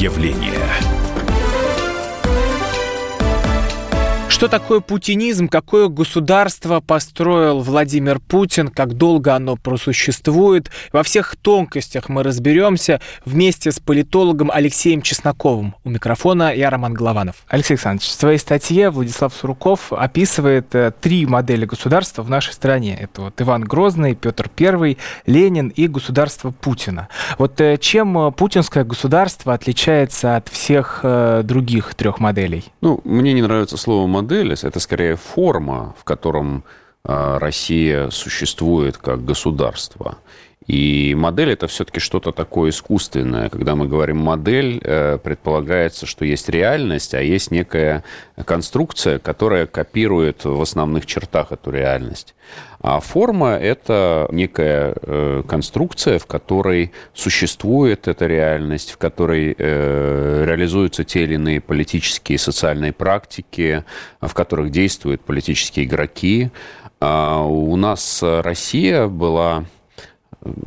явление. Что такое путинизм? Какое государство построил Владимир Путин? Как долго оно просуществует? Во всех тонкостях мы разберемся вместе с политологом Алексеем Чесноковым. У микрофона я Роман Голованов. Алексей Александрович, в своей статье Владислав Суруков описывает э, три модели государства в нашей стране. Это вот Иван Грозный, Петр I, Ленин и государство Путина. Вот э, чем путинское государство отличается от всех э, других трех моделей? Ну, мне не нравится слово модель модель, это скорее форма, в котором а, Россия существует как государство. И модель это все-таки что-то такое искусственное. Когда мы говорим модель, э, предполагается, что есть реальность, а есть некая конструкция, которая копирует в основных чертах эту реальность. А форма это некая э, конструкция, в которой существует эта реальность, в которой э, реализуются те или иные политические и социальные практики, в которых действуют политические игроки. А у нас Россия была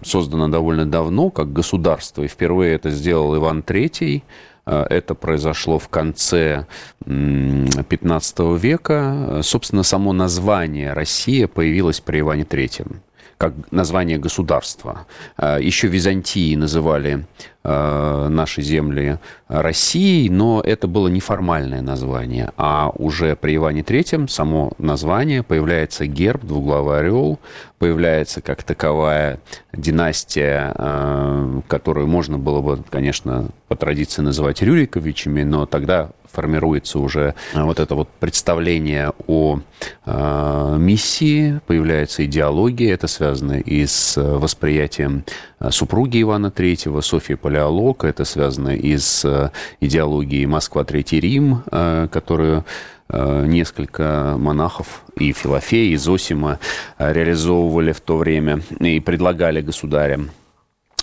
создана довольно давно как государство, и впервые это сделал Иван III. Э, это произошло в конце 15 века. Собственно, само название «Россия» появилось при Иване III как название государства. Э, еще Византии называли э, наши земли Россией, но это было неформальное название. А уже при Иване Третьем само название, появляется герб, двуглавый орел, появляется как таковая династия, э, которую можно было бы, конечно, по традиции называть Рюриковичами, но тогда формируется уже э, вот это вот представление о э, миссии, появляется идеология, это связано и с восприятием супруги Ивана III, Софьи Палеолог, это связано и с идеологией Москва, Третий Рим, которую несколько монахов и Филофея, и Зосима реализовывали в то время и предлагали государям.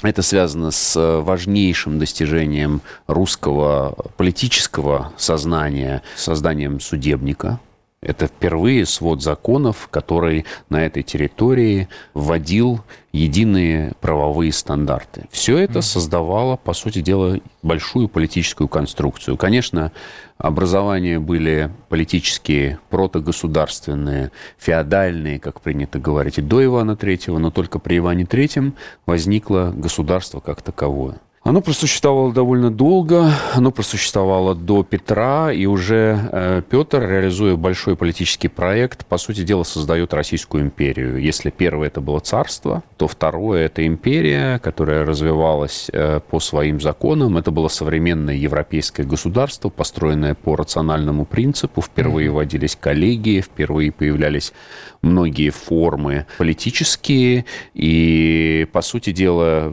Это связано с э, важнейшим достижением русского политического сознания, созданием судебника. Это впервые свод законов, который на этой территории вводил единые правовые стандарты. Все это создавало, по сути дела, большую политическую конструкцию. Конечно, образования были политические, протогосударственные, феодальные, как принято говорить, и до Ивана III, но только при Иване III возникло государство как таковое. Оно просуществовало довольно долго, оно просуществовало до Петра, и уже э, Петр, реализуя большой политический проект, по сути дела, создает Российскую империю. Если первое это было царство, то второе это империя, которая развивалась э, по своим законам. Это было современное европейское государство, построенное по рациональному принципу. Впервые вводились коллегии, впервые появлялись многие формы политические, и, по сути дела,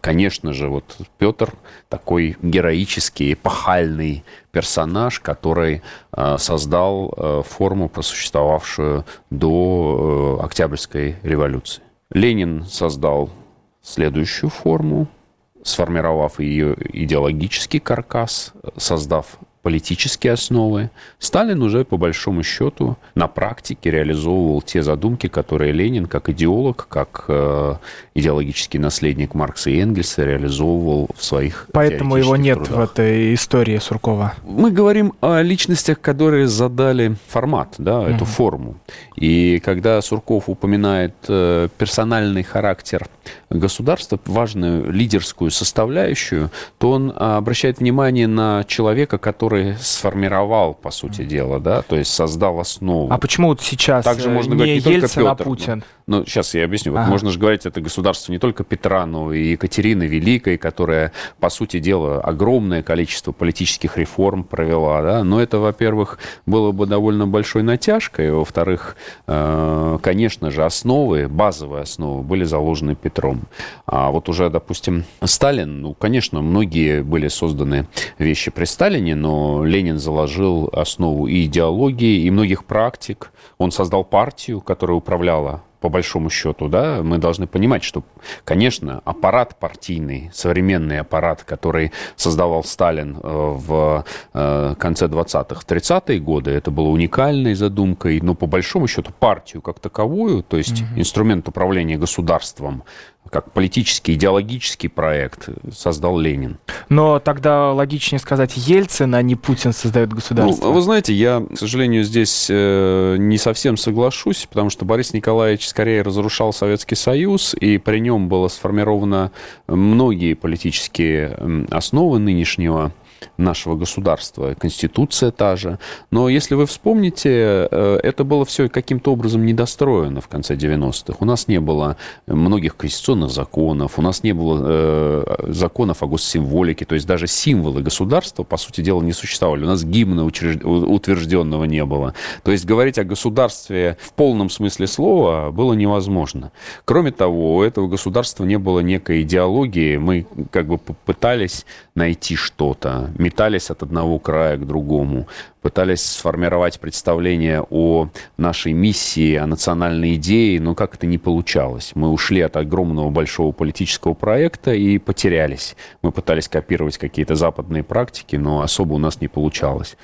конечно же, вот Петр такой героический, эпохальный персонаж, который э, создал э, форму, просуществовавшую до э, Октябрьской революции. Ленин создал следующую форму, сформировав ее идеологический каркас, создав политические основы. Сталин уже, по большому счету, на практике реализовывал те задумки, которые Ленин, как идеолог, как э, идеологический наследник Маркса и Энгельса, реализовывал в своих Поэтому его нет трудах. в этой истории Суркова. Мы говорим о личностях, которые задали формат, да, угу. эту форму. И когда Сурков упоминает э, персональный характер государства, важную лидерскую составляющую, то он обращает внимание на человека, который который сформировал, по сути дела, да, то есть создал основу. А почему вот сейчас Также можно не говорить не Ельцин, только Петр, а Путин? Ну, сейчас я объясню. Вот ага. можно же говорить, это государство не только Петра, но и Екатерины Великой, которая, по сути дела, огромное количество политических реформ провела. Да? Но это, во-первых, было бы довольно большой натяжкой. Во-вторых, э, конечно же, основы, базовые основы были заложены Петром. А вот уже, допустим, Сталин, ну, конечно, многие были созданы вещи при Сталине, но Ленин заложил основу и идеологии, и многих практик. Он создал партию, которая управляла по большому счету, да, мы должны понимать, что, конечно, аппарат партийный, современный аппарат, который создавал Сталин э, в э, конце 20-х, 30-е годы, это было уникальной задумкой, но по большому счету партию как таковую, то есть угу. инструмент управления государством, как политический, идеологический проект создал Ленин. Но тогда логичнее сказать Ельцин, а не Путин создает государство. Ну, вы знаете, я, к сожалению, здесь э, не совсем соглашусь, потому что Борис Николаевич скорее разрушал Советский Союз, и при нем было сформировано многие политические основы нынешнего нашего государства, конституция та же. Но если вы вспомните, э, это было все каким-то образом недостроено в конце 90-х. У нас не было многих конституционных законов, у нас не было э, законов о госсимволике, то есть даже символы государства, по сути дела, не существовали. У нас гимна учреж... утвержденного не было. То есть говорить о государстве в полном смысле слова было невозможно. Кроме того, у этого государства не было некой идеологии. Мы как бы попытались найти что-то метались от одного края к другому, пытались сформировать представление о нашей миссии, о национальной идее, но как это не получалось. Мы ушли от огромного большого политического проекта и потерялись. Мы пытались копировать какие-то западные практики, но особо у нас не получалось.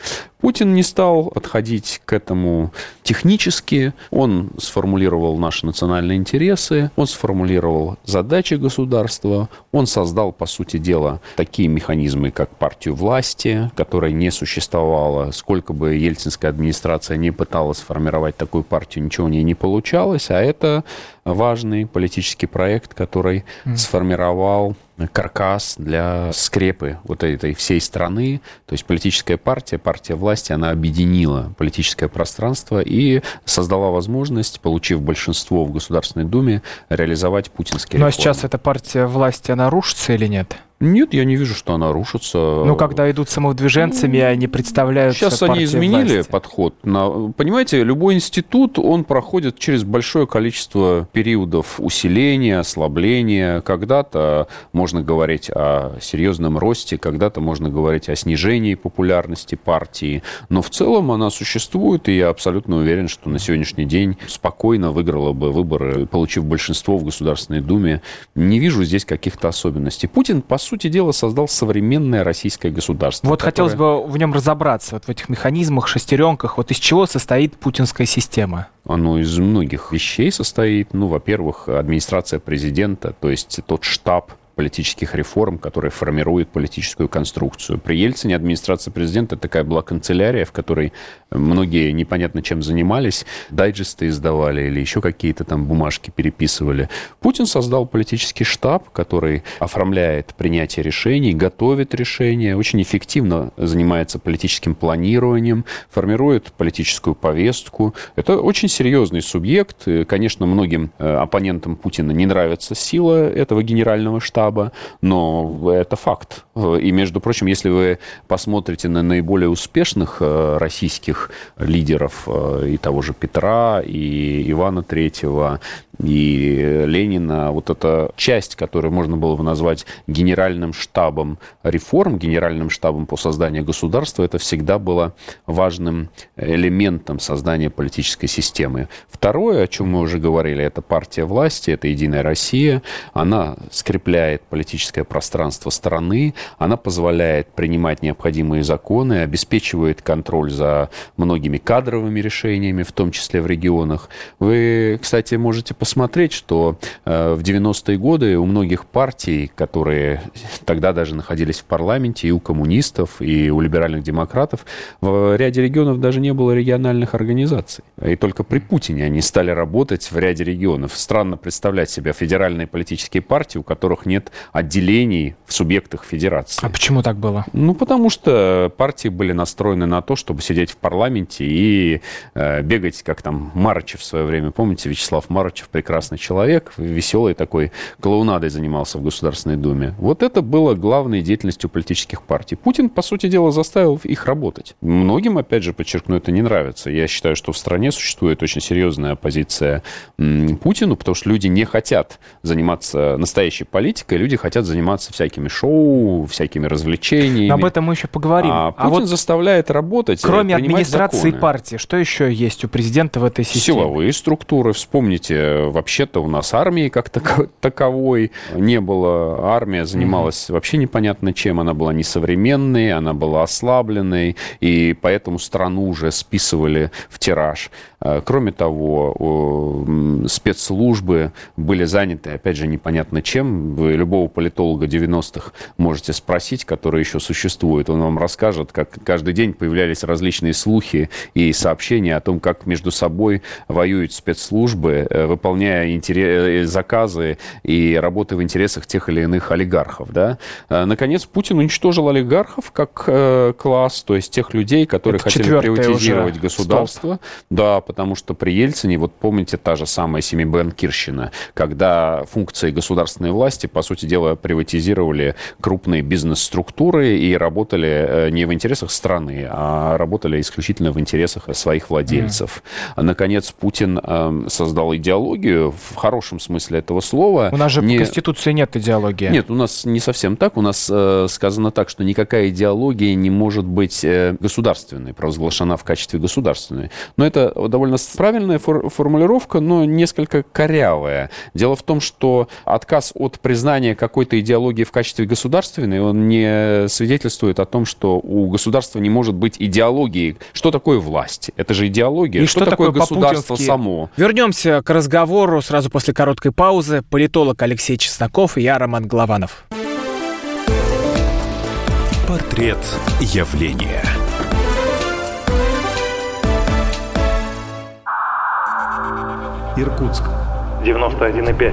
Путин не стал подходить к этому технически. Он сформулировал наши национальные интересы, он сформулировал задачи государства, он создал, по сути дела, такие механизмы, как партию власти, которая не существовала, сколько бы ельцинская администрация не пыталась сформировать такую партию, ничего у нее не получалось, а это важный политический проект, который mm. сформировал каркас для скрепы вот этой всей страны. То есть политическая партия, партия власти, она объединила политическое пространство и создала возможность, получив большинство в Государственной Думе, реализовать путинские Ну а сейчас эта партия власти, она рушится или нет? Нет, я не вижу, что она рушится. Ну, когда идут самовыдвиженцами, ну, они представляют. Сейчас они изменили власти. подход. На, понимаете, любой институт, он проходит через большое количество периодов усиления, ослабления. Когда-то можно говорить о серьезном росте, когда-то можно говорить о снижении популярности партии. Но в целом она существует, и я абсолютно уверен, что на сегодняшний день спокойно выиграла бы выборы, получив большинство в Государственной Думе. Не вижу здесь каких-то особенностей. Путин, по сути, сути дела, создал современное российское государство. Вот которое... хотелось бы в нем разобраться, вот в этих механизмах, шестеренках. Вот из чего состоит путинская система? Оно из многих вещей состоит. Ну, во-первых, администрация президента, то есть тот штаб, политических реформ, которые формируют политическую конструкцию. При Ельцине администрация президента такая была канцелярия, в которой многие непонятно чем занимались, дайджесты издавали или еще какие-то там бумажки переписывали. Путин создал политический штаб, который оформляет принятие решений, готовит решения, очень эффективно занимается политическим планированием, формирует политическую повестку. Это очень серьезный субъект. Конечно, многим э, оппонентам Путина не нравится сила этого генерального штаба, штаба, но это факт. И, между прочим, если вы посмотрите на наиболее успешных э, российских лидеров э, и того же Петра, и Ивана Третьего, и Ленина, вот эта часть, которую можно было бы назвать генеральным штабом реформ, генеральным штабом по созданию государства, это всегда было важным элементом создания политической системы. Второе, о чем мы уже говорили, это партия власти, это «Единая Россия». Она скрепляет политическое пространство страны, она позволяет принимать необходимые законы, обеспечивает контроль за многими кадровыми решениями, в том числе в регионах. Вы, кстати, можете посмотреть посмотреть, что э, в 90-е годы у многих партий, которые тогда даже находились в парламенте, и у коммунистов, и у либеральных демократов, в ряде регионов даже не было региональных организаций. И только при Путине они стали работать в ряде регионов. Странно представлять себе федеральные политические партии, у которых нет отделений в субъектах федерации. А почему так было? Ну, потому что партии были настроены на то, чтобы сидеть в парламенте и э, бегать, как там Марычев в свое время. Помните, Вячеслав Марычев прекрасный человек, веселый такой, клоунадой занимался в Государственной Думе. Вот это было главной деятельностью политических партий. Путин, по сути дела, заставил их работать. Многим, опять же, подчеркну, это не нравится. Я считаю, что в стране существует очень серьезная оппозиция Путину, потому что люди не хотят заниматься настоящей политикой, люди хотят заниматься всякими шоу, всякими развлечениями. Но об этом мы еще поговорим. А, а Путин вот заставляет работать, Кроме администрации законы. партии, что еще есть у президента в этой системе? Силовые структуры. Вспомните вообще-то у нас армии как таковой не было. Армия занималась mm-hmm. вообще непонятно чем. Она была несовременной, она была ослабленной, и поэтому страну уже списывали в тираж. Э, кроме того, спецслужбы были заняты, опять же, непонятно чем. Любого политолога 90-х можете спросить, который еще существует. Он вам расскажет, как каждый день появлялись различные слухи и сообщения о том, как между собой воюют спецслужбы, э, выполняя интерес, э, заказы и работая в интересах тех или иных олигархов. Да? Наконец, Путин уничтожил олигархов как класс, то есть тех людей, которые Это хотели приватизировать государство. Стоп. Да, потому что при Ельцине, вот помните, та же самая семибанкирщина, когда функции государственной власти, по сути дела, приватизировали крупные бизнес-структуры и работали э, не в интересах страны, а работали исключительно в интересах своих владельцев. Mm. Наконец, Путин э, создал идеологию в хорошем смысле этого слова. У нас же не... в Конституции нет идеологии. Нет, у нас не совсем так. У нас э, сказано так, что никакая идеология не может быть государственной, провозглашена в качестве государственной. Но это довольно довольно правильная фор- формулировка, но несколько корявая. Дело в том, что отказ от признания какой-то идеологии в качестве государственной, он не свидетельствует о том, что у государства не может быть идеологии. Что такое власть? Это же идеология. И что, что такое, такое государство само? Вернемся к разговору сразу после короткой паузы. Политолог Алексей Чесноков и я, Роман Голованов. Портрет явления. Иркутск 91,5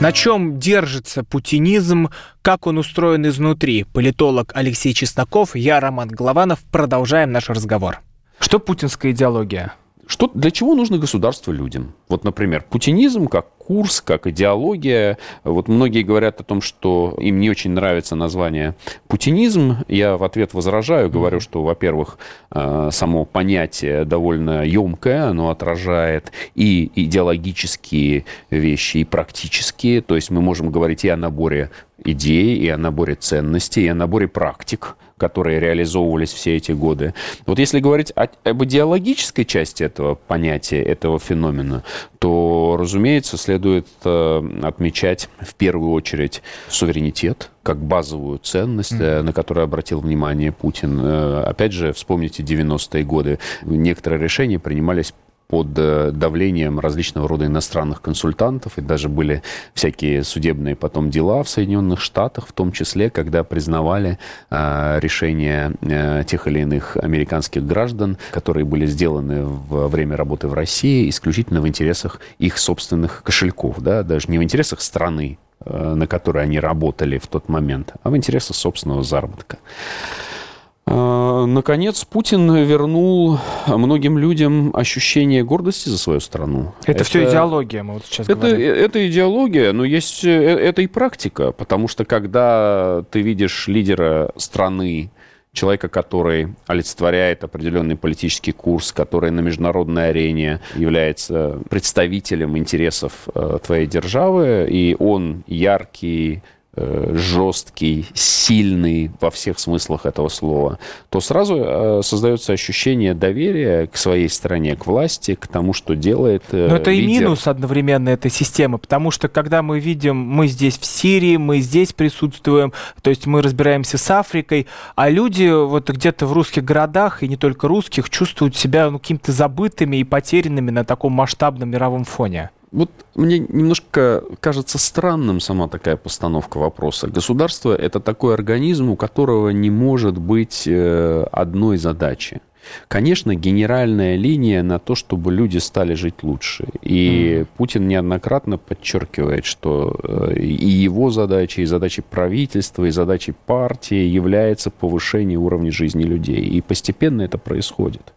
На чем держится путинизм, как он устроен изнутри? Политолог Алексей Чесноков, я, Роман Голованов. Продолжаем наш разговор. Что путинская идеология? Что, для чего нужно государство людям? Вот, например, путинизм как курс, как идеология. Вот многие говорят о том, что им не очень нравится название путинизм. Я в ответ возражаю, говорю, что, во-первых, э, само понятие довольно емкое, оно отражает и идеологические вещи, и практические. То есть мы можем говорить и о наборе идей, и о наборе ценностей, и о наборе практик – которые реализовывались все эти годы. Вот если говорить о, об идеологической части этого понятия, этого феномена, то, разумеется, следует э, отмечать в первую очередь суверенитет, как базовую ценность, mm-hmm. на которую обратил внимание Путин. Э, опять же, вспомните 90-е годы. Некоторые решения принимались под э, давлением различного рода иностранных консультантов, и даже были всякие судебные потом дела в Соединенных Штатах, в том числе, когда признавали э, решения э, тех или иных американских граждан, которые были сделаны во время работы в России исключительно в интересах их собственных кошельков, да, даже не в интересах страны, на которой они работали в тот момент, а в интересах собственного заработка. А, наконец, Путин вернул многим людям ощущение гордости за свою страну. Это, это все идеология, мы вот сейчас это, говорим. Это идеология, но есть э, это и практика, потому что когда ты видишь лидера страны, человека, который олицетворяет определенный политический курс, который на международной арене является представителем интересов э, твоей державы, и он яркий, Э, жесткий, сильный во всех смыслах этого слова, то сразу э, создается ощущение доверия к своей стране, к власти, к тому, что делает э, Но это лидер. и минус одновременно этой системы, потому что когда мы видим, мы здесь в Сирии, мы здесь присутствуем, то есть мы разбираемся с Африкой, а люди вот где-то в русских городах, и не только русских, чувствуют себя ну, какими-то забытыми и потерянными на таком масштабном мировом фоне. Вот мне немножко кажется странным сама такая постановка вопроса. Государство – это такой организм, у которого не может быть э, одной задачи. Конечно, генеральная линия на то, чтобы люди стали жить лучше. И mm. Путин неоднократно подчеркивает, что э, и его задача, и задачей правительства, и задачей партии является повышение уровня жизни людей. И постепенно это происходит.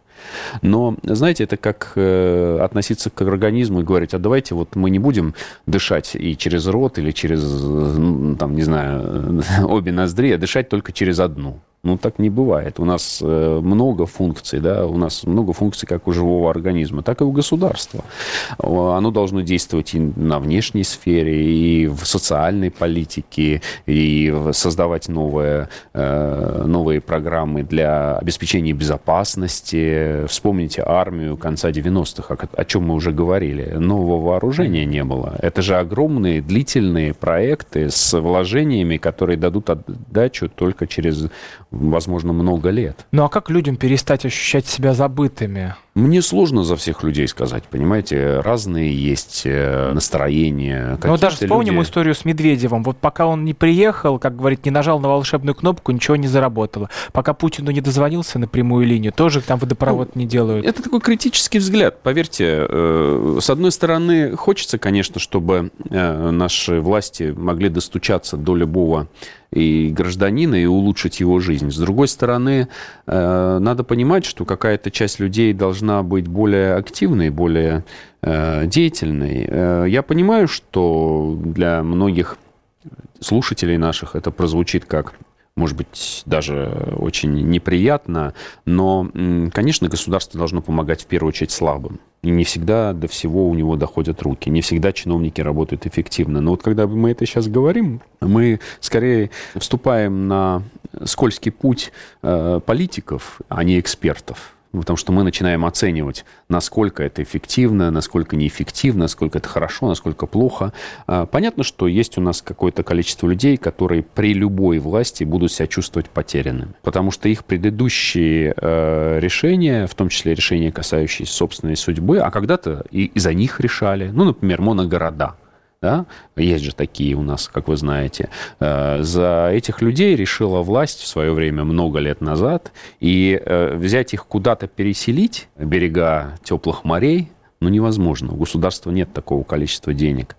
Но, знаете, это как э, относиться к организму и говорить, а давайте вот мы не будем дышать и через рот, или через, там, не знаю, обе ноздри, а дышать только через одну. Ну, так не бывает. У нас э, много функций, да, у нас много функций как у живого организма, так и у государства. Оно должно действовать и на внешней сфере, и в социальной политике, и создавать новые, э, новые программы для обеспечения безопасности. Вспомните армию конца 90-х, о, о чем мы уже говорили. Нового вооружения не было. Это же огромные, длительные проекты с вложениями, которые дадут отдачу только через возможно, много лет. Ну а как людям перестать ощущать себя забытыми? Мне сложно за всех людей сказать, понимаете, разные есть э, настроения. Ну даже вспомним люди... историю с Медведевым. Вот пока он не приехал, как говорит, не нажал на волшебную кнопку, ничего не заработало. Пока Путину не дозвонился на прямую линию, тоже там водопровод ну, не делают. Это такой критический взгляд. Поверьте, э, с одной стороны, хочется, конечно, чтобы э, наши власти могли достучаться до любого и гражданина и улучшить его жизнь. С другой стороны, надо понимать, что какая-то часть людей должна должна быть более активной, более э, деятельной. Э, я понимаю, что для многих слушателей наших это прозвучит как может быть, даже очень неприятно, но, конечно, государство должно помогать в первую очередь слабым. И не всегда до всего у него доходят руки, не всегда чиновники работают эффективно. Но вот когда мы это сейчас говорим, мы скорее вступаем на скользкий путь э, политиков, а не экспертов потому что мы начинаем оценивать, насколько это эффективно, насколько неэффективно, насколько это хорошо, насколько плохо. А, понятно, что есть у нас какое-то количество людей, которые при любой власти будут себя чувствовать потерянными, потому что их предыдущие э, решения, в том числе решения, касающиеся собственной судьбы, а когда-то и за них решали, ну, например, моногорода, да, есть же такие у нас, как вы знаете, э, за этих людей решила власть в свое время, много лет назад, и э, взять их куда-то переселить, берега теплых морей, ну, невозможно. У государства нет такого количества денег.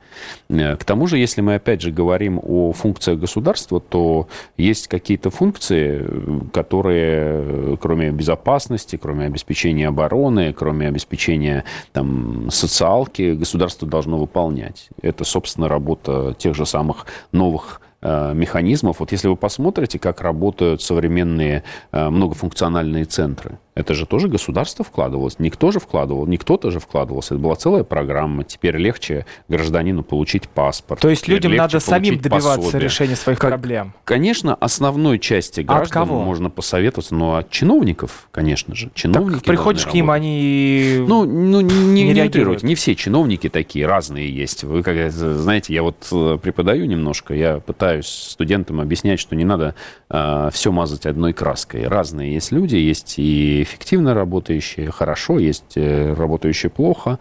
Э, к тому же, если мы опять же говорим о функциях государства, то есть какие-то функции, которые, кроме безопасности, кроме обеспечения обороны, кроме обеспечения там, социалки, государство должно выполнять. Это, собственно, работа тех же самых новых Э, механизмов. Вот если вы посмотрите, как работают современные э, многофункциональные центры, это же тоже государство вкладывалось. Никто же вкладывал, никто-то же вкладывался. Это была целая программа. Теперь легче гражданину получить паспорт. То есть людям надо самим добиваться пособие. решения своих как, проблем? Конечно, основной части граждан от кого? можно посоветоваться, но от чиновников, конечно же. Чиновники так приходишь к ним, они Ну, ну не, не, не утрируйте. Не все чиновники такие, разные есть. Вы, как знаете, я вот э, преподаю немножко, я пытаюсь пытаюсь студентам объяснять, что не надо э, все мазать одной краской. Разные есть люди, есть и эффективно работающие хорошо, есть э, работающие плохо.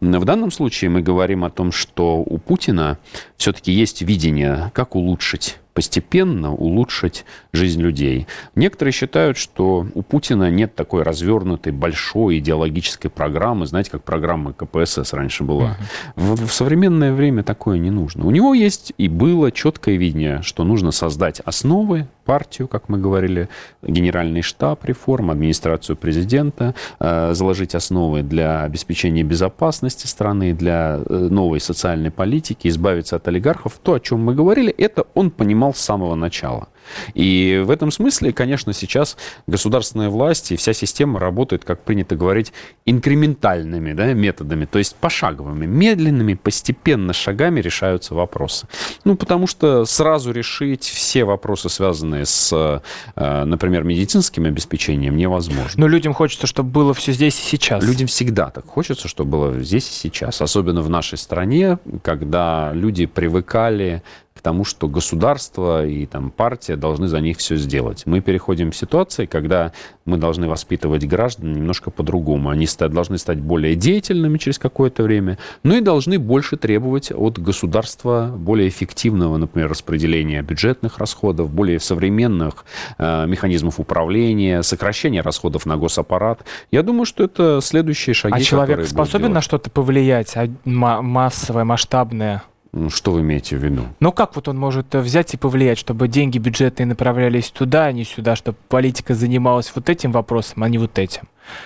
В данном случае мы говорим о том, что у Путина все-таки есть видение, как улучшить постепенно улучшить жизнь людей. Некоторые считают, что у Путина нет такой развернутой большой идеологической программы, знаете, как программа КПСС раньше была. В, в современное время такое не нужно. У него есть и было четкое видение, что нужно создать основы партию, как мы говорили, генеральный штаб реформ, администрацию президента, э, заложить основы для обеспечения безопасности страны, для э, новой социальной политики, избавиться от олигархов. То, о чем мы говорили, это он понимал с самого начала. И в этом смысле, конечно, сейчас государственная власть и вся система работает, как принято говорить, инкрементальными да, методами, то есть пошаговыми, медленными, постепенно шагами решаются вопросы. Ну, потому что сразу решить все вопросы, связанные с, э, например, медицинским обеспечением, невозможно. Но людям хочется, чтобы было все здесь и сейчас. Людям всегда так хочется, чтобы было здесь и сейчас. Особенно в нашей стране, когда люди привыкали тому, что государство и там, партия должны за них все сделать. Мы переходим к ситуации, когда мы должны воспитывать граждан немножко по-другому. Они должны стать более деятельными через какое-то время, но и должны больше требовать от государства более эффективного, например, распределения бюджетных расходов, более современных э, механизмов управления, сокращения расходов на госаппарат. Я думаю, что это следующие шаги. А человек способен на что-то повлиять, а массовое, масштабное? Что вы имеете в виду? Ну как вот он может взять и повлиять, чтобы деньги бюджетные направлялись туда, а не сюда, чтобы политика занималась вот этим вопросом, а не вот этим?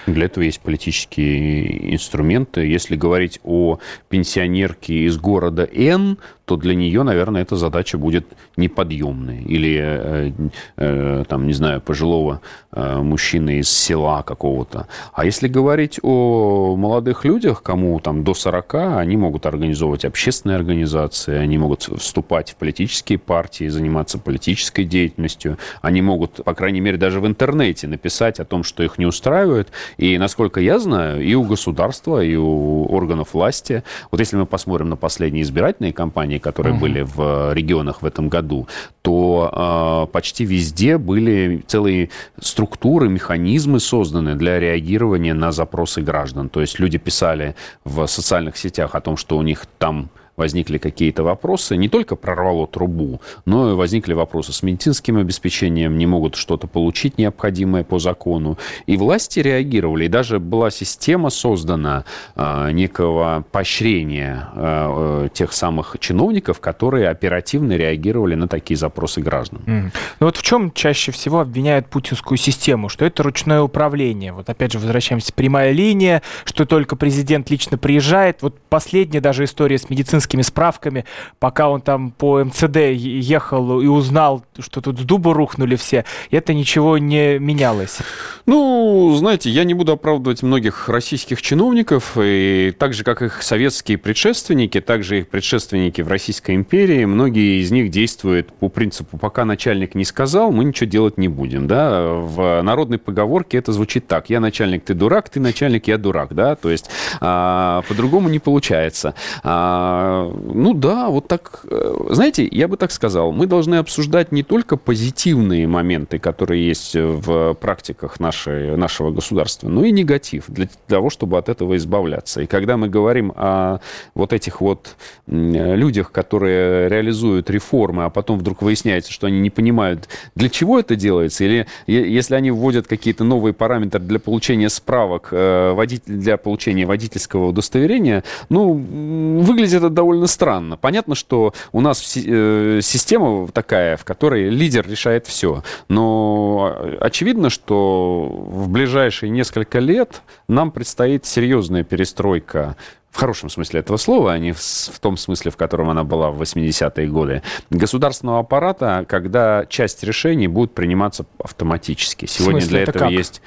Для этого есть политические инструменты. Если говорить о пенсионерке из города Н, то для нее, наверное, эта задача будет неподъемной. Или, э, э, там, не знаю, пожилого э, мужчины из села какого-то. А если говорить о молодых людях, кому там до 40, они могут организовывать общественные организации, они могут вступать в политические партии, заниматься политической деятельностью, они могут, по крайней мере, даже в интернете написать о том, что их не устраивает. И, насколько я знаю, и у государства, и у органов власти, вот если мы посмотрим на последние избирательные кампании, которые угу. были в регионах в этом году, то э, почти везде были целые структуры, механизмы созданы для реагирования на запросы граждан. То есть люди писали в социальных сетях о том, что у них там возникли какие-то вопросы, не только прорвало трубу, но и возникли вопросы с медицинским обеспечением, не могут что-то получить необходимое по закону. И власти реагировали, и даже была система создана э, некого поощрения э, тех самых чиновников, которые оперативно реагировали на такие запросы граждан. Mm. Ну вот в чем чаще всего обвиняют путинскую систему? Что это ручное управление. Вот опять же возвращаемся, прямая линия, что только президент лично приезжает. Вот последняя даже история с медицинским медицинскими справками, пока он там по МЦД ехал и узнал, что тут с дуба рухнули все, это ничего не менялось. Ну, знаете, я не буду оправдывать многих российских чиновников, и так же, как их советские предшественники, так же их предшественники в Российской империи, многие из них действуют по принципу «пока начальник не сказал, мы ничего делать не будем». Да? В народной поговорке это звучит так «я начальник, ты дурак, ты начальник, я дурак». Да? То есть а, по-другому не получается. А, ну да, вот так, э, знаете, я бы так сказал, мы должны обсуждать не только позитивные моменты, которые есть в практиках нашей, нашего государства, но и негатив, для того, чтобы от этого избавляться. И когда мы говорим о вот этих вот людях, которые реализуют реформы, а потом вдруг выясняется, что они не понимают, для чего это делается, или если они вводят какие-то новые параметры для получения справок, э, для получения водительского удостоверения, ну, выглядит это довольно довольно странно. Понятно, что у нас э, система такая, в которой лидер решает все. Но очевидно, что в ближайшие несколько лет нам предстоит серьезная перестройка в хорошем смысле этого слова, а не в, в том смысле, в котором она была в 80-е годы, государственного аппарата, когда часть решений будет приниматься автоматически. Сегодня для этого как? есть...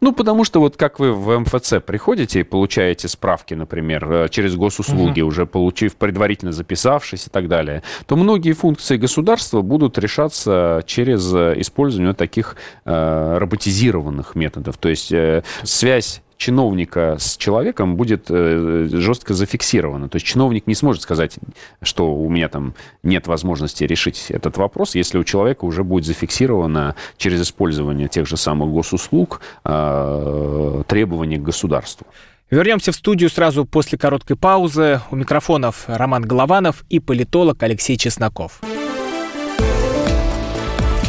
Ну, потому что вот как вы в МФЦ приходите и получаете справки, например, э, через госуслуги, угу. уже получив, предварительно записавшись и так далее, то многие функции государства будут решаться через э, использование таких э, роботизированных методов. То есть э, связь чиновника с человеком будет э, жестко зафиксировано. То есть чиновник не сможет сказать, что у меня там нет возможности решить этот вопрос, если у человека уже будет зафиксировано через использование тех же самых госуслуг э, требования к государству. Вернемся в студию сразу после короткой паузы. У микрофонов Роман Голованов и политолог Алексей Чесноков.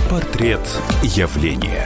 Портрет явления.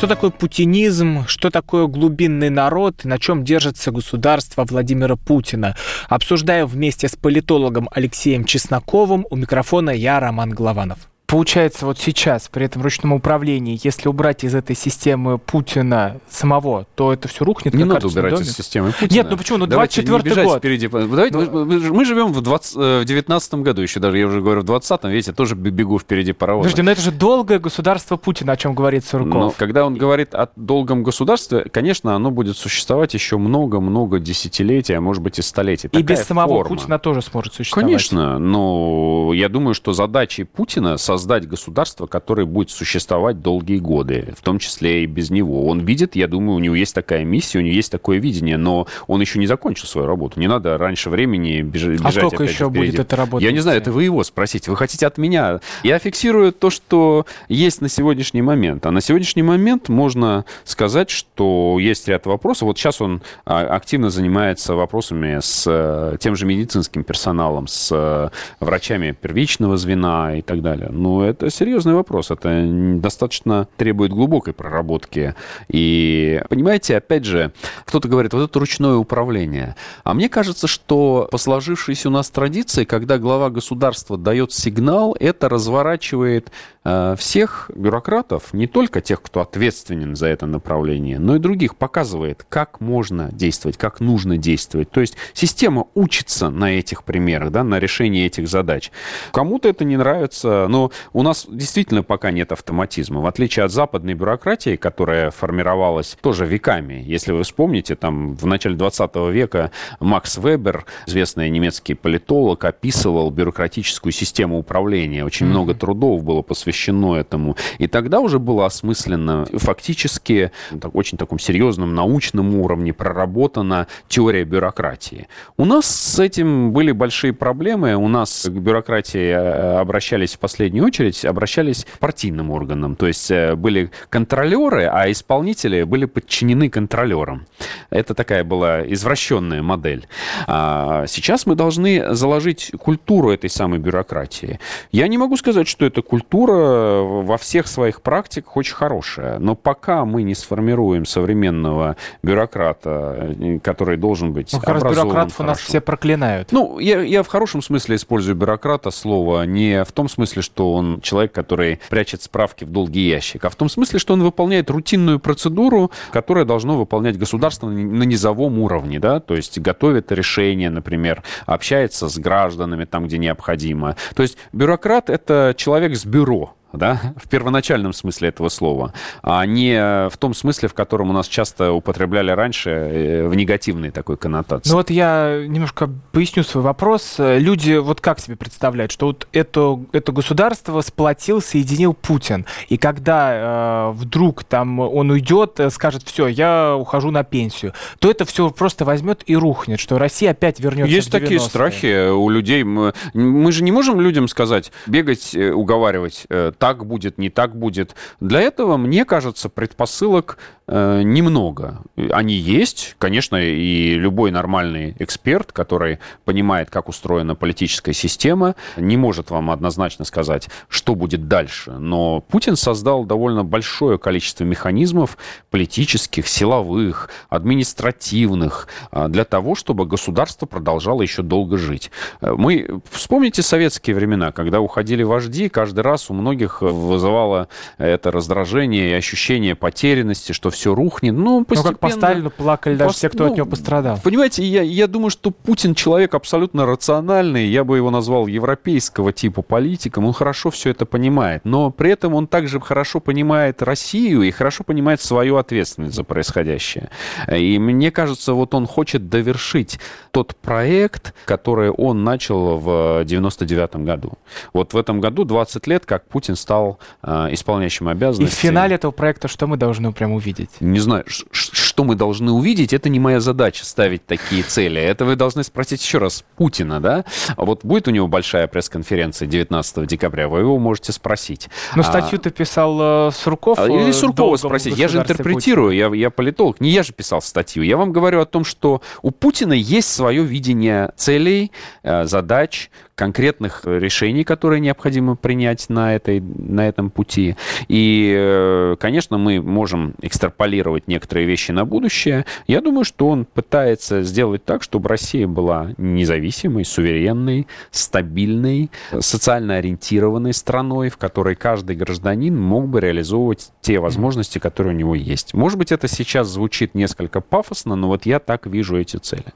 Что такое путинизм, что такое глубинный народ, на чем держится государство Владимира Путина. Обсуждаю вместе с политологом Алексеем Чесноковым. У микрофона я, Роман Голованов. Получается, вот сейчас при этом ручном управлении, если убрать из этой системы Путина самого, то это все рухнет? Не надо убирать домик? из системы Путина. Нет, ну почему? Ну 24 год. Впереди. Давайте, ну, мы живем в, 20, э, в 19 году еще даже, я уже говорю, в 20-м, видите, тоже бегу впереди паровоза. Подожди, но это же долгое государство Путина, о чем говорит Сурков. Но когда он говорит о долгом государстве, конечно, оно будет существовать еще много-много десятилетий, а может быть и столетий. И Такая без самого форма. Путина тоже сможет существовать. Конечно, но я думаю, что задачей Путина создать государство, которое будет существовать долгие годы, в том числе и без него. Он видит, я думаю, у него есть такая миссия, у него есть такое видение, но он еще не закончил свою работу. Не надо раньше времени бежать. А сколько еще впереди. будет эта работа? Я не знаю, это вы его спросите. Вы хотите от меня? Я фиксирую то, что есть на сегодняшний момент. А на сегодняшний момент можно сказать, что есть ряд вопросов. Вот сейчас он а, активно занимается вопросами с э, тем же медицинским персоналом, с э, врачами первичного звена и так далее. Но это серьезный вопрос. Это достаточно требует глубокой проработки. И, понимаете, опять же, кто-то говорит, вот это ручное управление. А мне кажется, что по сложившейся у нас традиции, когда глава государства дает сигнал, это разворачивает Э, всех бюрократов, не только тех, кто ответственен за это направление, но и других, показывает, как можно действовать, как нужно действовать. То есть система учится на этих примерах, да, на решении этих задач. Кому-то это не нравится, но у нас действительно пока нет автоматизма. В отличие от западной бюрократии, которая формировалась тоже веками. Если вы вспомните, там в начале 20 века Макс Вебер, известный немецкий политолог, описывал бюрократическую систему управления. Очень mm-hmm. много трудов было посвящено этому. И тогда уже было осмысленно, фактически, так, очень таком серьезном научном уровне проработана теория бюрократии. У нас с этим были большие проблемы. У нас к бюрократии э, обращались в последнюю очередь, обращались к партийным органам. То есть э, были контролеры, а исполнители были подчинены контролерам. Это такая была извращенная модель. А сейчас мы должны заложить культуру этой самой бюрократии. Я не могу сказать, что это культура во всех своих практиках очень хорошая. Но пока мы не сформируем современного бюрократа, который должен быть ну, образован бюрократов хорошо. у нас все проклинают. Ну, я, я в хорошем смысле использую бюрократа слово не в том смысле, что он человек, который прячет справки в долгий ящик, а в том смысле, что он выполняет рутинную процедуру, которая должно выполнять государство на низовом уровне, да, то есть готовит решения, например, общается с гражданами там, где необходимо. То есть бюрократ — это человек с бюро, да, в первоначальном смысле этого слова, а не в том смысле, в котором у нас часто употребляли раньше э, в негативной такой коннотации. Ну вот я немножко поясню свой вопрос. Люди вот как себе представляют, что вот это, это государство сплотил, соединил Путин, и когда э, вдруг там он уйдет, э, скажет, все, я ухожу на пенсию, то это все просто возьмет и рухнет, что Россия опять вернется Есть в такие страхи у людей. Мы, мы же не можем людям сказать, бегать, э, уговаривать, так будет, не так будет. Для этого, мне кажется, предпосылок немного. Они есть, конечно, и любой нормальный эксперт, который понимает, как устроена политическая система, не может вам однозначно сказать, что будет дальше. Но Путин создал довольно большое количество механизмов политических, силовых, административных э, для того, чтобы государство продолжало еще долго жить. Э, мы вспомните советские времена, когда уходили вожди, каждый раз у многих вызывало это раздражение и ощущение потерянности, что все рухнет. Ну, постепенно... Ну, как по Сталину плакали даже Пост... те, кто ну, от него пострадал. Понимаете, я, я думаю, что Путин человек абсолютно рациональный, я бы его назвал европейского типа политиком, он хорошо все это понимает, но при этом он также хорошо понимает Россию и хорошо понимает свою ответственность за происходящее. И мне кажется, вот он хочет довершить тот проект, который он начал в 99 году. Вот в этом году 20 лет, как Путин стал э, исполняющим обязанности. И в финале этого проекта что мы должны прям увидеть? Не знаю, что мы должны увидеть, это не моя задача ставить такие цели. Это вы должны спросить еще раз Путина, да? А вот будет у него большая пресс-конференция 19 декабря, вы его можете спросить. Но а, статью-то писал э, Сурков. А, или Суркова спросить. Я же интерпретирую, я, я политолог. Не я же писал статью. Я вам говорю о том, что у Путина есть свое видение целей, э, задач, конкретных решений, которые необходимо принять на, этой, на этом пути. И, э, конечно, мы можем экстраполировать некоторые вещи на будущее. Я думаю, что он пытается сделать так, чтобы Россия была независимой, суверенной, стабильной, социально ориентированной страной, в которой каждый гражданин мог бы реализовывать те возможности, которые у него есть. Может быть, это сейчас звучит несколько пафосно, но вот я так вижу эти цели.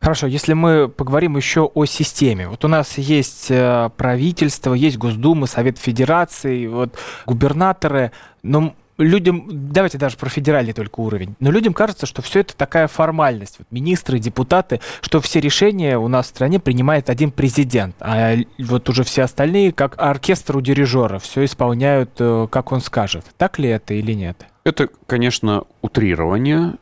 Хорошо, если мы поговорим еще о системе. Вот у нас есть э, правительство, есть Госдума, Совет Федерации, вот губернаторы, но людям, давайте даже про федеральный только уровень, но людям кажется, что все это такая формальность. Вот министры, депутаты, что все решения у нас в стране принимает один президент, а вот уже все остальные, как оркестр у дирижера, все исполняют, э, как он скажет. Так ли это или нет? Это, конечно, утрирование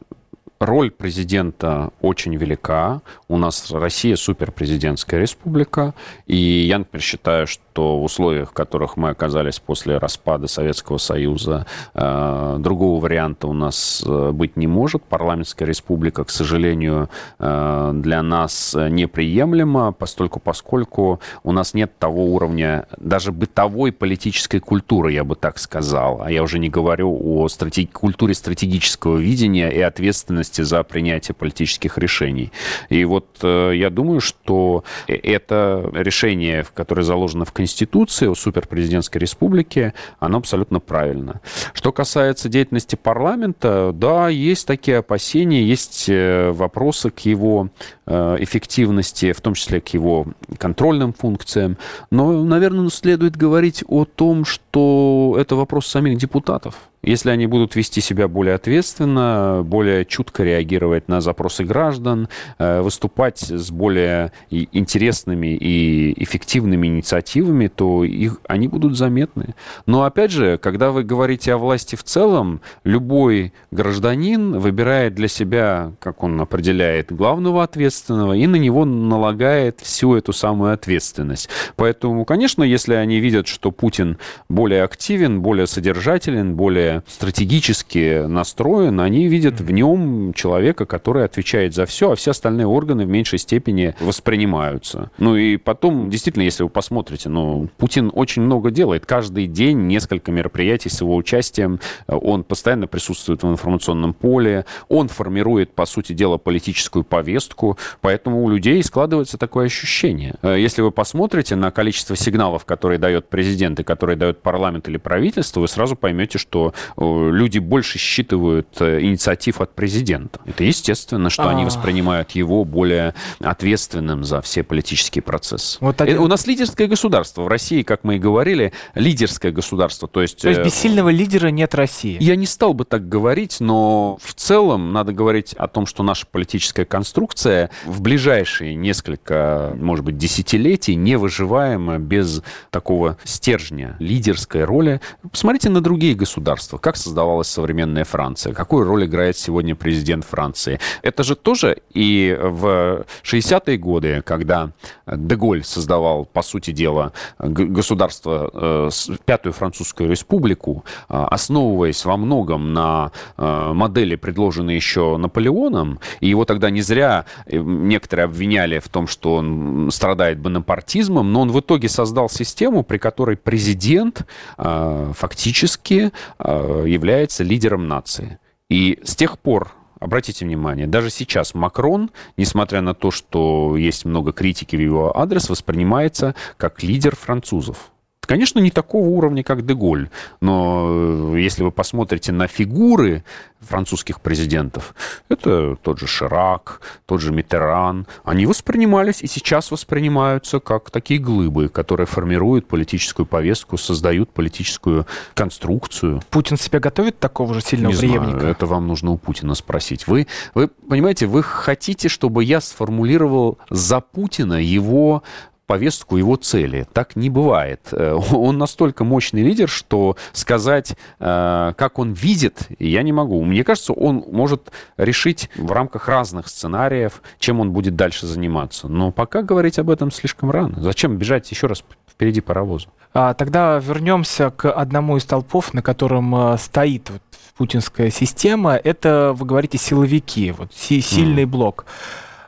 роль президента очень велика. У нас Россия суперпрезидентская республика. И я, например, считаю, что в условиях, в которых мы оказались после распада Советского Союза, э, другого варианта у нас э, быть не может. Парламентская республика, к сожалению, э, для нас неприемлема, постольку поскольку у нас нет того уровня даже бытовой политической культуры, я бы так сказал. А я уже не говорю о стратег... культуре стратегического видения и ответственности ответственности за принятие политических решений. И вот э, я думаю, что это решение, которое заложено в Конституции о суперпрезидентской республике, оно абсолютно правильно. Что касается деятельности парламента, да, есть такие опасения, есть э, вопросы к его э, эффективности, в том числе к его контрольным функциям. Но, наверное, следует говорить о том, что это вопрос самих депутатов. Если они будут вести себя более ответственно, более чутко реагировать на запросы граждан, э, выступать с более интересными и эффективными инициативами, то их, они будут заметны. Но опять же, когда вы говорите о власти в целом, любой гражданин выбирает для себя, как он определяет, главного ответственного и на него налагает всю эту самую ответственность. Поэтому, конечно, если они видят, что Путин более активен, более содержателен, более стратегически настроен, они видят в нем человека, который отвечает за все, а все остальные органы в меньшей степени воспринимаются. Ну и потом, действительно, если вы посмотрите, ну, Путин очень много делает. Каждый день несколько мероприятий с его участием. Он постоянно присутствует в информационном поле. Он формирует, по сути дела, политическую повестку. Поэтому у людей складывается такое ощущение. Если вы посмотрите на количество сигналов, которые дает президент и которые дает парламент или правительство, вы сразу поймете, что люди больше считывают э, инициатив от президента. Это естественно, что А-а-а. они а. воспринимают его более ответственным за все политические процессы. Вот один... У нас лидерское государство. В России, как мы и говорили, лидерское государство. То есть, то есть э, без сильного лидера нет России? Я не стал бы так говорить, но в целом надо говорить о том, что наша политическая конструкция в ближайшие несколько, может быть, десятилетий не выживаема без такого стержня лидерской роли. Посмотрите на другие государства государства, как создавалась современная Франция, какую роль играет сегодня президент Франции. Это же тоже и в 60-е годы, когда Деголь создавал, по сути дела, государство, э, Пятую Французскую Республику, э, основываясь во многом на э, модели, предложенной еще Наполеоном, и его тогда не зря некоторые обвиняли в том, что он страдает бонапартизмом, но он в итоге создал систему, при которой президент фактически является лидером нации. И с тех пор Обратите внимание, даже сейчас Макрон, несмотря на то, что есть много критики в его адрес, воспринимается как лидер французов. Конечно, не такого уровня, как Деголь, но э, если вы посмотрите на фигуры французских президентов, это тот же Ширак, тот же Митеран, они воспринимались и сейчас воспринимаются как такие глыбы, которые формируют политическую повестку, создают политическую конструкцию. Путин себя готовит такого же сильного не преемника? Знаю, это вам нужно у Путина спросить. Вы, вы понимаете, вы хотите, чтобы я сформулировал за Путина его повестку его цели. Так не бывает. Э, он настолько мощный лидер, что сказать, э, как он видит, я не могу. Мне кажется, он может решить в рамках разных сценариев, чем он будет дальше заниматься. Но пока говорить об этом слишком рано. Зачем бежать еще раз впереди паровоза? А, тогда вернемся к одному из толпов, на котором э, стоит вот путинская система. Это, вы говорите, силовики, вот сильный mm. блок.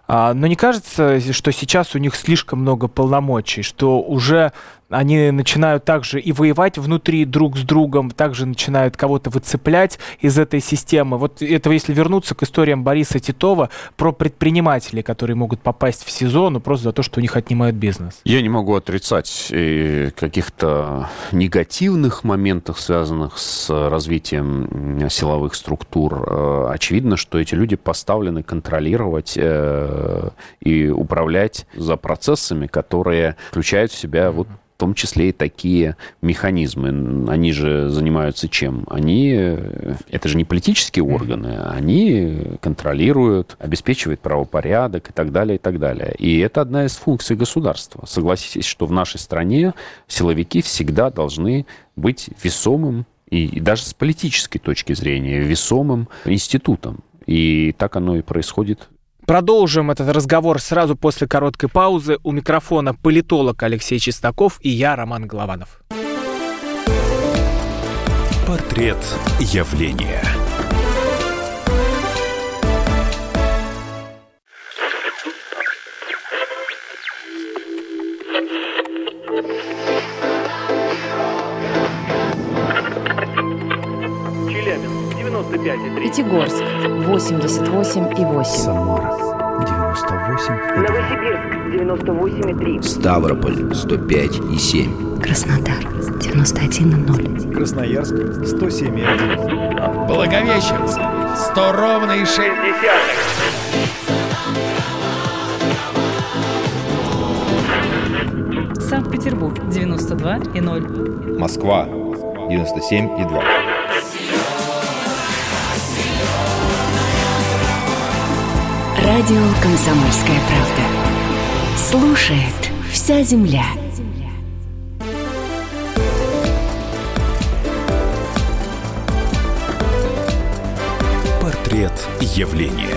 А, но не кажется, что сейчас у них слишком много полномочий, что уже они начинают также и воевать внутри друг с другом, также начинают кого-то выцеплять из этой системы. Вот это если вернуться к историям Бориса Титова про предпринимателей, которые могут попасть в СИЗО, ну просто за то, что у них отнимают бизнес. Я не могу отрицать э, каких-то негативных моментов, связанных с развитием силовых структур. Э, очевидно, что эти люди поставлены контролировать э, и управлять за процессами, которые включают в себя вот в том числе и такие механизмы. Они же занимаются чем? Они, это же не политические органы, они контролируют, обеспечивают правопорядок и так далее, и так далее. И это одна из функций государства. Согласитесь, что в нашей стране силовики всегда должны быть весомым и, и даже с политической точки зрения весомым институтом. И так оно и происходит Продолжим этот разговор сразу после короткой паузы. У микрофона политолог Алексей Чистаков и я, Роман Голованов. Портрет явления. 95,3. Пятигорск, 88,8. Самара, 98. Новосибирск, 98,3. Ставрополь, 105,7. Краснодар, 91,0. Красноярск, 107,1. Благовещенск, 100 ровно и 6 Санкт-Петербург, 92,0. Москва, 97,2. Радио «Комсомольская правда». Слушает вся земля. Портрет явления.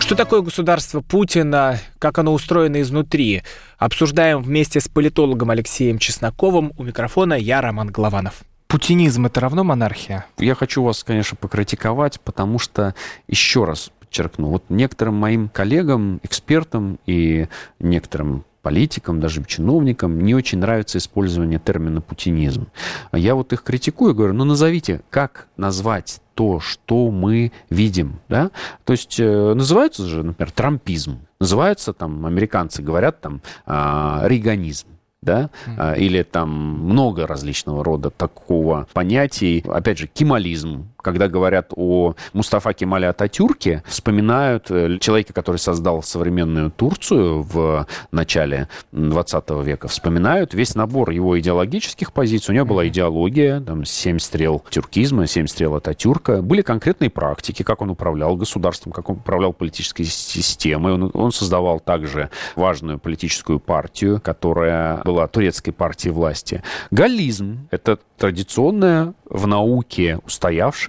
Что такое государство Путина, как оно устроено изнутри? Обсуждаем вместе с политологом Алексеем Чесноковым. У микрофона я, Роман Голованов. Путинизм — это равно монархия? Я хочу вас, конечно, покритиковать, потому что, еще раз подчеркну, вот некоторым моим коллегам, экспертам и некоторым политикам, даже чиновникам не очень нравится использование термина «путинизм». Я вот их критикую, говорю, ну назовите, как назвать то, что мы видим, да? То есть э, называется же, например, трампизм, называется там, американцы говорят там, э, рейганизм да, mm-hmm. или там много различного рода такого понятий. Опять же, кемализм, когда говорят о Мустафа Кемале Ататюрке, вспоминают э, человека, который создал современную Турцию в начале 20 века, вспоминают весь набор его идеологических позиций. У него была идеология, там, семь стрел тюркизма, семь стрел Ататюрка. Были конкретные практики, как он управлял государством, как он управлял политической системой. Он, он создавал также важную политическую партию, которая была турецкой партией власти. Галлизм — это традиционное в науке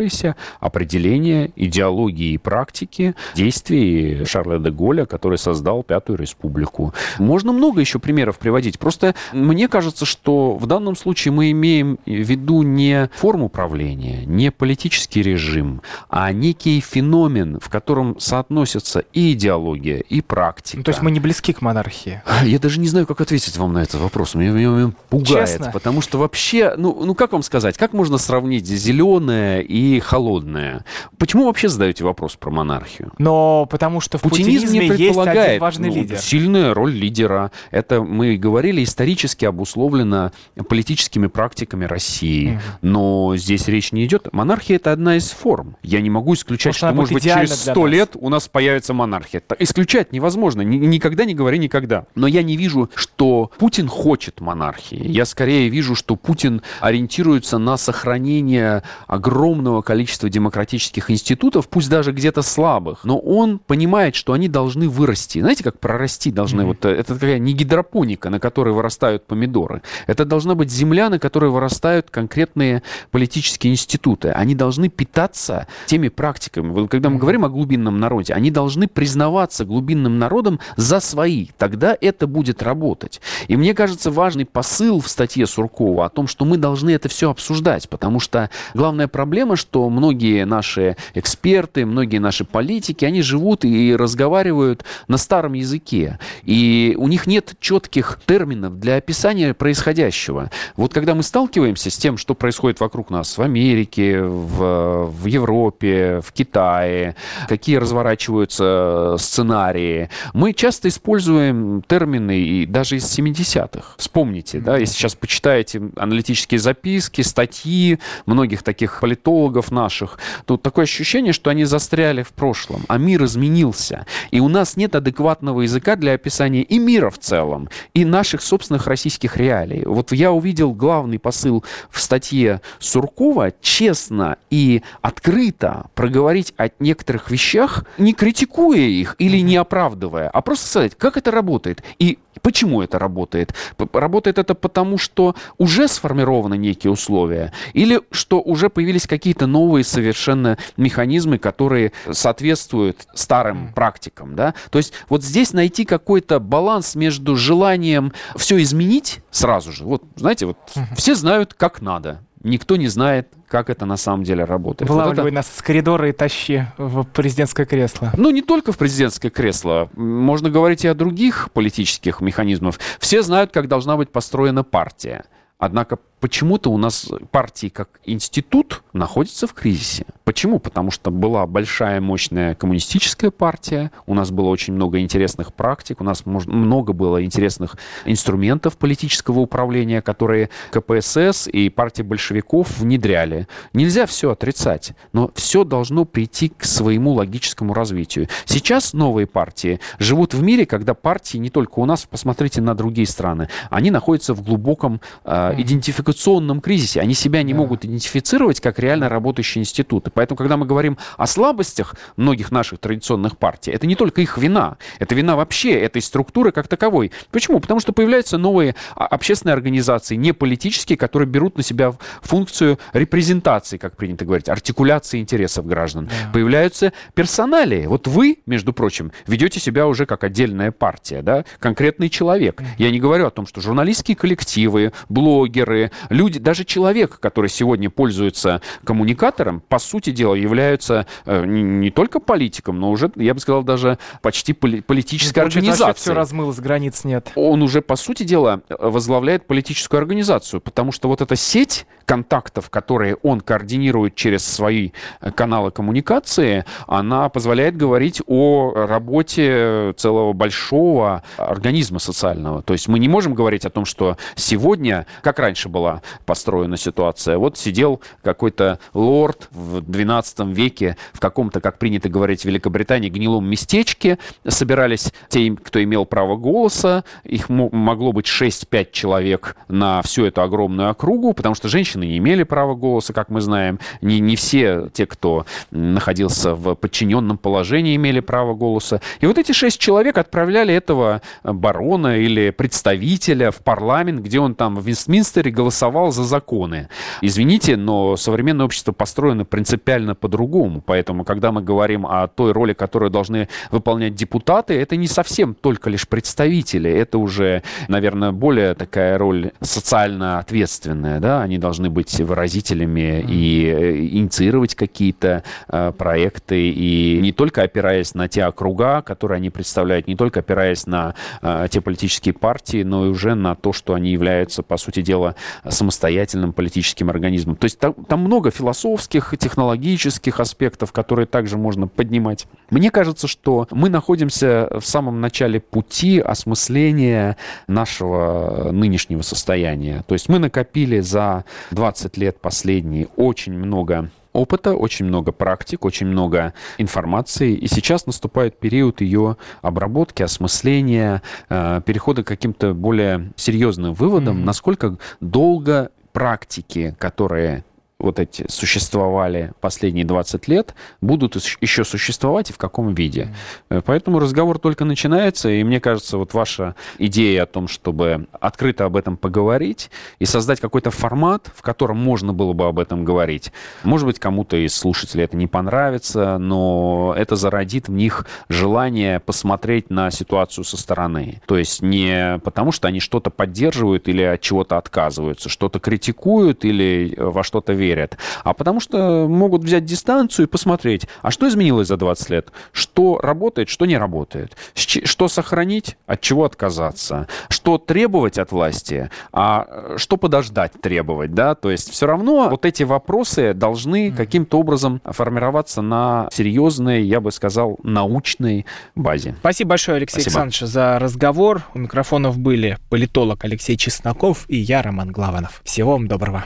устоявшееся определение идеологии и практики действий Шарля де Голля, который создал Пятую Республику. Можно много еще примеров приводить. Просто мне кажется, что в данном случае мы имеем в виду не форму правления, не политический режим, а некий феномен, в котором соотносятся и идеология, и практика. Ну, то есть мы не близки к монархии? Я даже не знаю, как ответить вам на этот вопрос. Меня, меня, меня пугает. Честно? Потому что вообще, ну, ну как вам сказать, как можно сравнить зеленое и холодное? Почему вообще задаете вопрос про монархию? Но потому что в путинизме, путинизме есть один важный ну, лидер. Сильная роль лидера. Это, мы говорили, исторически обусловлено политическими практиками России. Угу. Но здесь речь не идет. Монархия — это одна из форм. Я не могу исключать, Потому что, может быть, через сто лет у нас появится монархия. Исключать невозможно. Никогда не говори никогда. Но я не вижу, что Путин хочет монархии. Я скорее вижу, что Путин ориентируется на сохранение огромного количества демократических институтов, пусть даже где-то слабых, но он понимает, что они должны вырасти. Знаете, как прорасти должны? Mm-hmm. Вот э, это такая не гидропоника, на которой вырастают помидоры. Это должна быть земля, на которой вырастают конкретные политические институты. Они должны питаться теми практиками. Вот когда мы говорим о глубинном народе, они должны признаваться глубинным народом за свои. Тогда это будет работать. И мне кажется, важный посыл в статье Суркова о том, что мы должны это все обсуждать, потому что главная проблема, что что многие наши эксперты, многие наши политики, они живут и разговаривают на старом языке. И у них нет четких терминов для описания происходящего. Вот когда мы сталкиваемся с тем, что происходит вокруг нас в Америке, в, в Европе, в Китае, какие разворачиваются сценарии, мы часто используем термины и даже из 70-х. Вспомните, да, если сейчас почитаете аналитические записки, статьи многих таких политологов наших, то такое ощущение, что они застряли в прошлом, а мир изменился. И у нас нет адекватного языка для описания и мира в целом, и наших собственных российских реалий. Вот я увидел главный посыл в статье Суркова честно и открыто проговорить о некоторых вещах, не критикуя их или не оправдывая, а просто сказать, как это работает и Почему это работает? Работает это потому, что уже сформированы некие условия, или что уже появились какие-то новые совершенно механизмы, которые соответствуют старым практикам. Да? То есть вот здесь найти какой-то баланс между желанием все изменить сразу же. Вот, знаете, вот все знают, как надо никто не знает, как это на самом деле работает. Вылавливай вот это... нас с коридора и тащи в президентское кресло. Ну, не только в президентское кресло. Можно говорить и о других политических механизмах. Все знают, как должна быть построена партия. Однако почему-то у нас партии как институт находится в кризисе. Почему? Потому что была большая, мощная коммунистическая партия, у нас было очень много интересных практик, у нас много было интересных инструментов политического управления, которые КПСС и партия большевиков внедряли. Нельзя все отрицать, но все должно прийти к своему логическому развитию. Сейчас новые партии живут в мире, когда партии не только у нас, посмотрите на другие страны, они находятся в глубоком э, идентификационном идентификационном кризисе. Они себя не да. могут идентифицировать как реально работающие институты. Поэтому, когда мы говорим о слабостях многих наших традиционных партий, это не только их вина. Это вина вообще этой структуры как таковой. Почему? Потому что появляются новые а, общественные организации, не политические, которые берут на себя функцию репрезентации, как принято говорить, артикуляции интересов граждан. Да. Появляются персоналии. Вот вы, между прочим, ведете себя уже как отдельная партия, да? конкретный человек. Я не говорю о том, что журналистские коллективы, блогеры, люди, даже человек, который сегодня пользуется коммуникатором, по сути дела являются э, не, только политиком, но уже, я бы сказал, даже почти поли- политической ну, организацией. все размылось, границ нет. Он уже, по сути дела, возглавляет политическую организацию, потому что вот эта сеть контактов, которые он координирует через свои э, каналы коммуникации, она позволяет говорить о работе целого большого организма социального. То есть мы не можем говорить о том, что сегодня, как раньше была построена ситуация. Вот сидел какой-то лорд в 12 веке в каком-то, как принято говорить в Великобритании, гнилом местечке. Собирались те, кто имел право голоса. Их могло быть 6-5 человек на всю эту огромную округу, потому что женщины не имели права голоса, как мы знаем. Не, не все те, кто находился в подчиненном положении, имели право голоса. И вот эти шесть человек отправляли этого барона или представителя в парламент, где он там в Вестминстере голосовал голосовал за законы. Извините, но современное общество построено принципиально по-другому. Поэтому, когда мы говорим о той роли, которую должны выполнять депутаты, это не совсем только лишь представители. Это уже, наверное, более такая роль социально ответственная. Да? Они должны быть выразителями и э, инициировать какие-то э, проекты. И не только опираясь на те округа, которые они представляют, не только опираясь на э, те политические партии, но и уже на то, что они являются, по сути дела, самостоятельным политическим организмом. То есть там, там много философских, технологических аспектов, которые также можно поднимать. Мне кажется, что мы находимся в самом начале пути осмысления нашего нынешнего состояния. То есть мы накопили за 20 лет последние очень много опыта, очень много практик, очень много информации. И сейчас наступает период ее обработки, осмысления, э, перехода к каким-то более серьезным выводам, mm-hmm. насколько долго практики, которые вот эти существовали последние 20 лет, будут еще существовать и в каком виде. Э, поэтому разговор только начинается, и мне кажется, вот ваша идея о том, чтобы открыто об этом поговорить и создать какой-то формат, в котором можно было бы об этом говорить. Может быть, кому-то из слушателей это не понравится, но это зародит в них желание посмотреть на ситуацию со стороны. То есть не потому, что они что-то поддерживают или от чего-то отказываются, что-то критикуют или во что-то верят, верят, а потому что могут взять дистанцию и посмотреть, а что изменилось за 20 лет, что работает, что не работает, что сохранить, от чего отказаться, что требовать от власти, а что подождать требовать, да, то есть все равно вот эти вопросы должны каким-то образом формироваться на серьезной, я бы сказал, научной базе. Спасибо большое, Алексей Спасибо. Александрович, за разговор. У микрофонов были политолог Алексей Чесноков и я, Роман Главанов. Всего вам доброго.